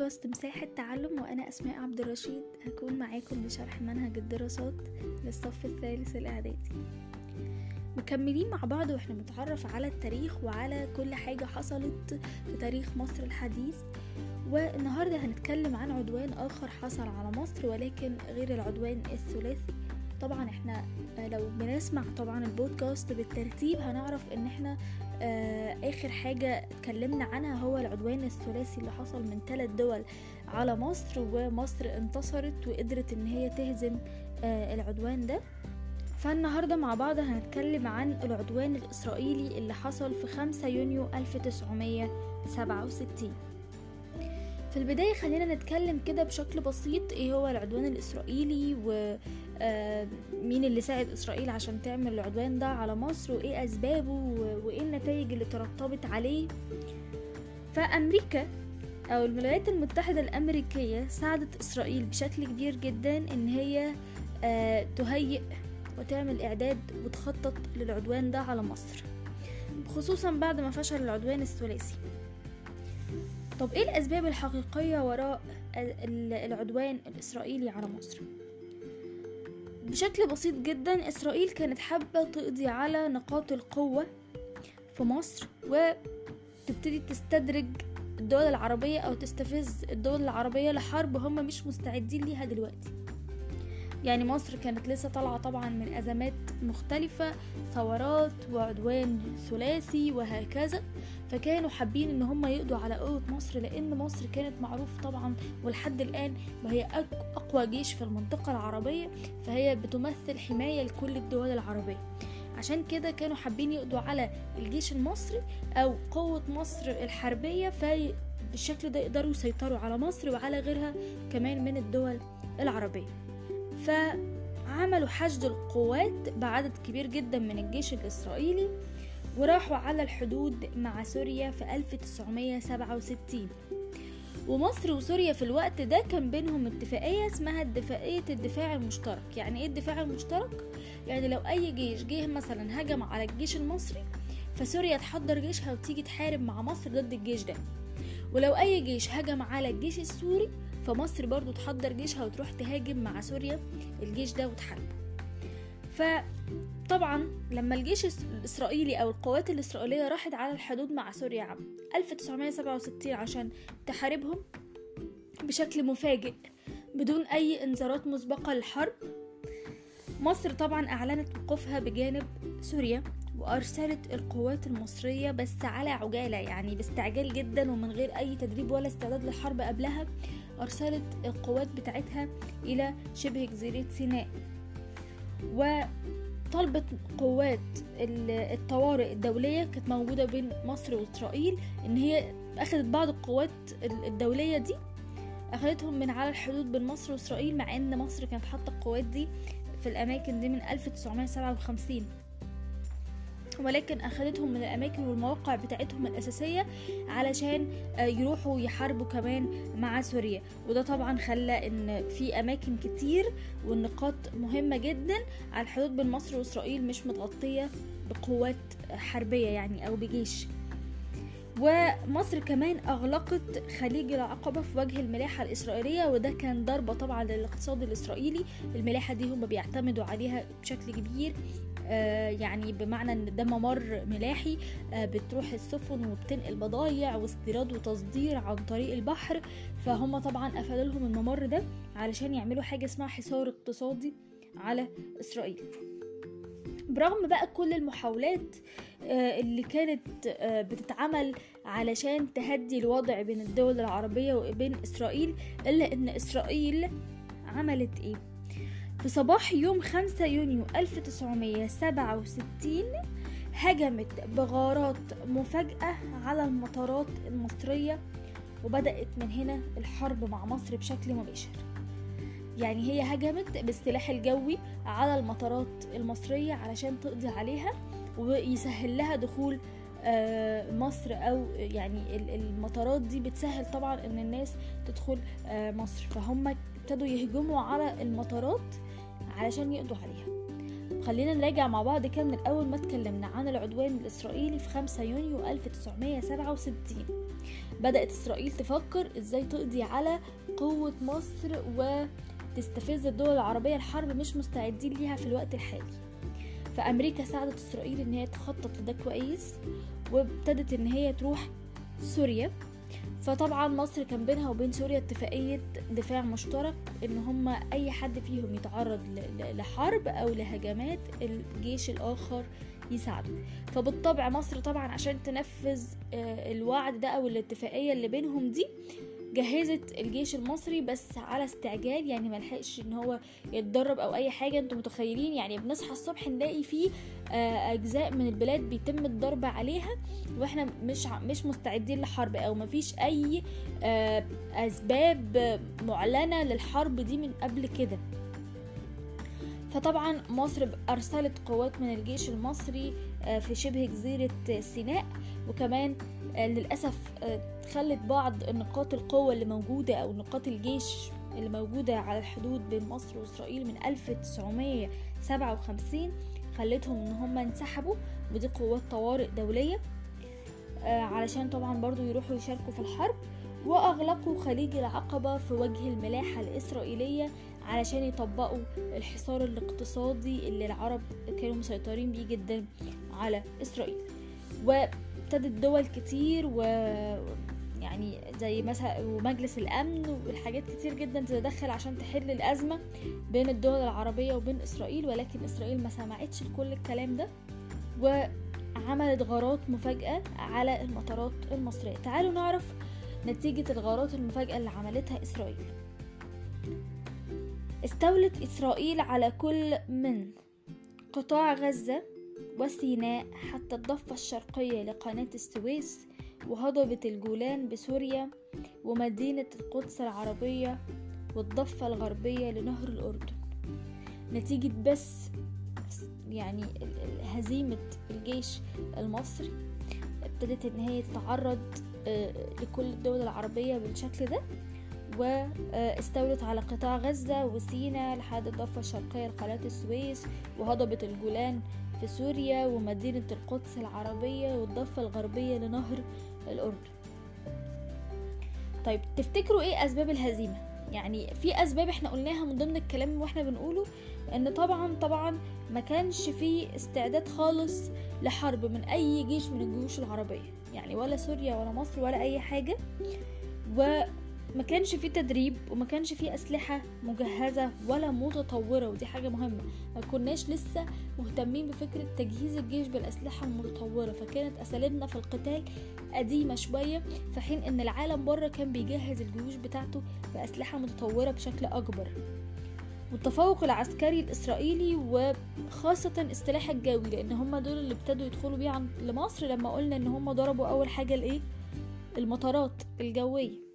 بودكاست مساحة تعلم وأنا أسماء عبد الرشيد. هكون معاكم بشرح منهج الدراسات للصف الثالث الإعدادي. مكملين مع بعض وإحنا بنتعرف على التاريخ وعلى كل حاجة حصلت في تاريخ مصر الحديث. والنهاردة هنتكلم عن عدوان آخر حصل على مصر ولكن غير العدوان الثلاثي. طبعا إحنا لو بنسمع طبعا البودكاست بالترتيب هنعرف إن إحنا آه آخر حاجة اتكلمنا عنها هو العدوان الثلاثي اللي حصل من ثلاث دول على مصر ومصر انتصرت وقدرت إن هي تهزم آه العدوان ده. فالنهاردة مع بعض هنتكلم عن العدوان الإسرائيلي اللي حصل في 5 يونيو 1967 في البداية خلينا نتكلم كده بشكل بسيط إيه هو العدوان الإسرائيلي ومين اللي ساعد إسرائيل عشان تعمل العدوان ده على مصر وإيه أسبابه وإيه النتائج اللي ترتبط عليه. فأمريكا أو الولايات المتحدة الأمريكية ساعدت إسرائيل بشكل كبير جدا إن هي تهيئ وتعمل إعداد وتخطط للعدوان ده على مصر خصوصا بعد ما فشل العدوان الثلاثي. طب إيه الأسباب الحقيقية وراء العدوان الإسرائيلي على مصر؟ بشكل بسيط جدا إسرائيل كانت حابة تقضي على نقاط القوة في مصر وتبتدي تستدرج الدول العربية أو تستفز الدول العربية لحرب هم مش مستعدين ليها دلوقتي. يعني مصر كانت لسه طالعة طبعا من أزمات مختلفة ثورات وعدوان ثلاثي وهكذا. فكانوا حابين إن هم يقضوا على قوة مصر لأن مصر كانت معروف طبعا ولحد الآن وهي أقوى جيش في المنطقة العربية فهي بتمثل حماية لكل الدول العربية. عشان كده كانوا حابين يقضوا على الجيش المصري أو قوة مصر الحربية فبالشكل ده يقدروا يسيطروا على مصر وعلى غيرها كمان من الدول العربية. فعملوا حشد القوات بعدد كبير جدا من الجيش الإسرائيلي وراحوا على الحدود مع سوريا في 1967 ومصر وسوريا في الوقت ده كان بينهم اتفاقية اسمها اتفاقية الدفاع المشترك. يعني إيه الدفاع المشترك؟ يعني لو أي جيش جه مثلا هجم على الجيش المصري فسوريا تحضر جيشها وتيجي تحارب مع مصر ضد الجيش ده. ولو أي جيش هجم على الجيش السوري فمصر برضو تحضر جيشها وتروح تهاجم مع سوريا الجيش ده وتحاربه. فطبعا لما الجيش الإسرائيلي أو القوات الإسرائيلية راحت على الحدود مع سوريا عام 1967 عشان تحاربهم بشكل مفاجئ بدون أي إنذارات مسبقة للحرب. مصر طبعا أعلنت وقوفها بجانب سوريا. وأرسلت القوات المصرية بس على عجالة يعني باستعجال جدا ومن غير أي تدريب ولا استعداد للحرب قبلها أرسلت القوات بتاعتها إلى شبه جزيرة سيناء. وطلبت قوات الطوارئ الدولية كانت موجودة بين مصر وإسرائيل إن هي أخذت بعض القوات الدولية دي أخذتهم من على الحدود بين مصر وإسرائيل مع إن مصر كانت حاطة القوات دي في الأماكن دي من 1957 ولكن أخذتهم من الأماكن والمواقع بتاعتهم الأساسية علشان يروحوا يحاربوا كمان مع سوريا. وده طبعا خلى إن في أماكن كتير والنقاط مهمة جدا على الحدود بين مصر وإسرائيل مش متغطية بقوات حربية يعني أو بجيش. ومصر كمان أغلقت خليج العقبة في وجه الملاحة الإسرائيلية وده كان ضربة طبعا للاقتصاد الإسرائيلي. الملاحة دي هم بيعتمدوا عليها بشكل كبير يعني بمعنى إن ده ممر ملاحي بتروح السفن وبتنقل بضايع واستيراد وتصدير عن طريق البحر فهم طبعا قفلوا لهم الممر ده علشان يعملوا حاجة اسمها حصار اقتصادي على إسرائيل برغم بقى كل المحاولات اللي كانت بتتعمل علشان تهدي الوضع بين الدول العربية وبين إسرائيل إلا إن إسرائيل عملت إيه؟ في صباح يوم 5 يونيو 1967 هجمت بغارات مفاجئة على المطارات المصرية وبدأت من هنا الحرب مع مصر بشكل مباشر. يعني هي هجمت بالسلاح الجوي على المطارات المصرية علشان تقضي عليها ويسهل لها دخول مصر أو يعني المطارات دي بتسهل طبعا إن الناس تدخل مصر. فهم ابتدوا يهجموا على المطارات علشان يقضوا عليها. خلينا نراجع مع بعض كده من الأول ما اتكلمنا عن العدوان الإسرائيلي في 5 يونيو 1967 بدأت إسرائيل تفكر إزاي تقضي على قوة مصر وتستفز الدول العربية الحرب مش مستعدين ليها في الوقت الحالي. فأمريكا ساعدت إسرائيل إن هي تخطط لده كويس وابتدت إن هي تروح سوريا. فطبعا مصر كان بينها وبين سوريا اتفاقية دفاع مشترك إن هما أي حد فيهم يتعرض لحرب أو لهجمات الجيش الآخر يساعده. فبالطبع مصر طبعا عشان تنفذ الوعد ده أو الاتفاقية اللي بينهم دي جهزت الجيش المصري بس على استعجال يعني ملحقش إن هو يتدرب أو أي حاجة. أنتوا متخيلين؟ يعني بنصحى الصبح نلاقي فيه أجزاء من البلاد بيتم الضرب عليها وإحنا مش مش مستعدين لحرب أو مفيش أي أسباب معلنة للحرب دي من قبل كده. فطبعا مصر أرسلت قوات من الجيش المصري في شبه جزيرة سيناء. وكمان للأسف خلت بعض نقاط القوة اللي موجودة أو نقاط الجيش اللي موجودة على الحدود بين مصر وإسرائيل من 1957 خلتهم إن هم انسحبوا. ودي قوات طوارئ دولية علشان طبعا برضو يروحوا يشاركوا في الحرب. وأغلقوا خليج العقبة في وجه الملاحة الإسرائيلية علشان يطبقوا الحصار الاقتصادي اللي العرب كانوا مسيطرين بيه جدا على إسرائيل. وابتدت دول كتير و يعني زي مثلا ومجلس الأمن والحاجات كتير جدا تتدخل عشان تحل الأزمة بين الدول العربية وبين إسرائيل ولكن إسرائيل ما سمعتش لكل الكلام ده وعملت غارات مفاجأة على المطارات المصرية. تعالوا نعرف نتيجة الغارات المفاجأة اللي عملتها إسرائيل. استولت إسرائيل على كل من قطاع غزة وسيناء حتى الضفة الشرقية لقناة السويس وهضبة الجولان بسوريا ومدينة القدس العربية والضفة الغربية لنهر الأردن. نتيجة بس يعني هزيمة الجيش المصري ابتدت إن هي تتعرض لكل الدول العربية بالشكل ده. واستولت على قطاع غزة وسينا لحد الضفة الشرقية لقناة السويس وهضبة الجولان في سوريا ومدينة القدس العربية والضفة الغربية لنهر الأردن. طيب تفتكروا إيه أسباب الهزيمة؟ يعني في أسباب إحنا قلناها من ضمن الكلام وإحنا بنقوله إن طبعا طبعا ما كانش في استعداد خالص لحرب من أي جيش من الجيوش العربية. يعني ولا سوريا ولا مصر ولا أي حاجة. و ما كانش في تدريب وما كانش في أسلحة مجهزة ولا متطورة ودي حاجة مهمة. ما كناش لسه مهتمين بفكرة تجهيز الجيش بالأسلحة المتطورة. فكانت أساليبنا في القتال قديمة شوية في حين إن العالم بره كان بيجهز الجيوش بتاعته بأسلحة متطورة بشكل أكبر. والتفوق العسكري الإسرائيلي وخاصة السلاح الجوي لأن هم دول اللي ابتدوا يدخلوا بيه لمصر لما قلنا إن هم ضربوا أول حاجة الإيه المطارات الجوية.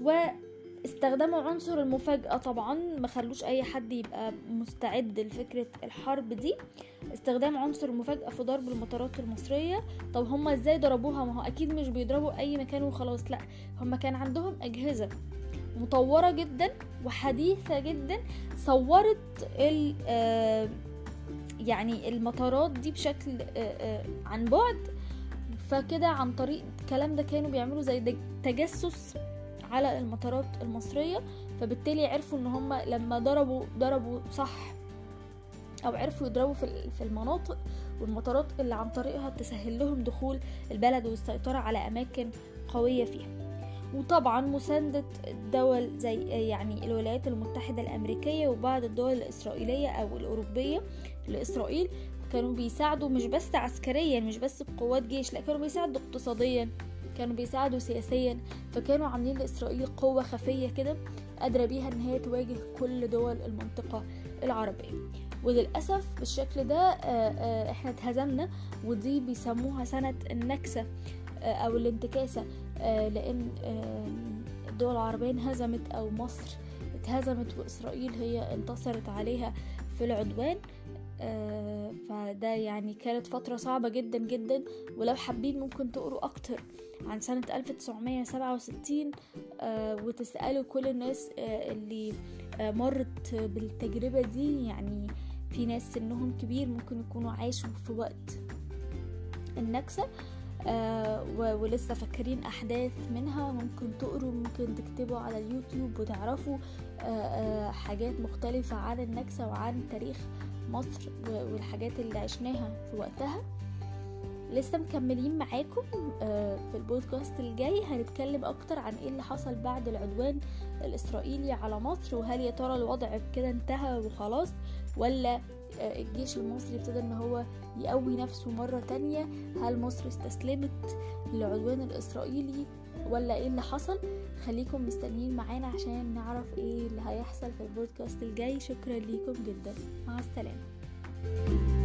واستخدموا عنصر المفاجأة طبعا ما خلوش أي حد يبقى مستعد لفكرة الحرب دي. استخدام عنصر المفاجأة في ضرب المطارات المصرية. طب هما إزاي ضربوها؟ ما هو أكيد مش بيضربوا أي مكان وخلاص لأ هما كان عندهم أجهزة مطورة جدا وحديثة جدا صورت ال يعني المطارات دي بشكل عن بعد. فكده عن طريق الكلام ده كانوا بيعملوا زي تجسس على المطارات المصرية فبالتالي عرفوا إن هم لما ضربوا ضربوا صح أو عرفوا يضربوا في المناطق والمطارات اللي عن طريقها تسهل لهم دخول البلد والسيطرة على أماكن قوية فيها. وطبعا مساندة الدول زي يعني الولايات المتحدة الأمريكية وبعض الدول الإسرائيلية أو الأوروبية لإسرائيل كانوا بيساعدوا مش بس عسكريا مش بس بقوات جيش لا كانوا بيساعدوا اقتصاديا. كانوا بيساعدوا سياسيا فكانوا عاملين لإسرائيل قوة خفية كده قادرة بيها إن هي تواجه كل دول المنطقة العربية. وللأسف بالشكل ده إحنا اتهزمنا ودي بيسموها سنة النكسة أو الانتكاسة لأن الدول العربية انهزمت أو مصر اتهزمت وإسرائيل هي انتصرت عليها في العدوان. آه فده يعني كانت فترة صعبة جدا جدا ولو حابين ممكن تقروا أكتر عن سنة 1967 آه وتسألوا كل الناس آه اللي مرت بالتجربة دي. يعني في ناس سنهم كبير ممكن يكونوا عاشوا في وقت النكسة آه ولسه فاكرين أحداث منها. ممكن تقروا ممكن تكتبوا على اليوتيوب وتعرفوا آه آه حاجات مختلفة عن النكسة وعن تاريخ مصر والحاجات اللي عشناها في وقتها. لسه مكملين معاكم في البودكاست الجاي هنتكلم أكتر عن إيه اللي حصل بعد العدوان الإسرائيلي على مصر وهل يا ترى الوضع كده انتهى وخلاص ولا الجيش المصري ابتدى إن هو يقوي نفسه مرة تانية. هل مصر استسلمت للعدوان الإسرائيلي ولا إيه اللي حصل؟ خليكم مستنيين معانا عشان نعرف إيه اللي هيحصل في البودكاست الجاي. شكرا ليكم جدا. مع السلامة.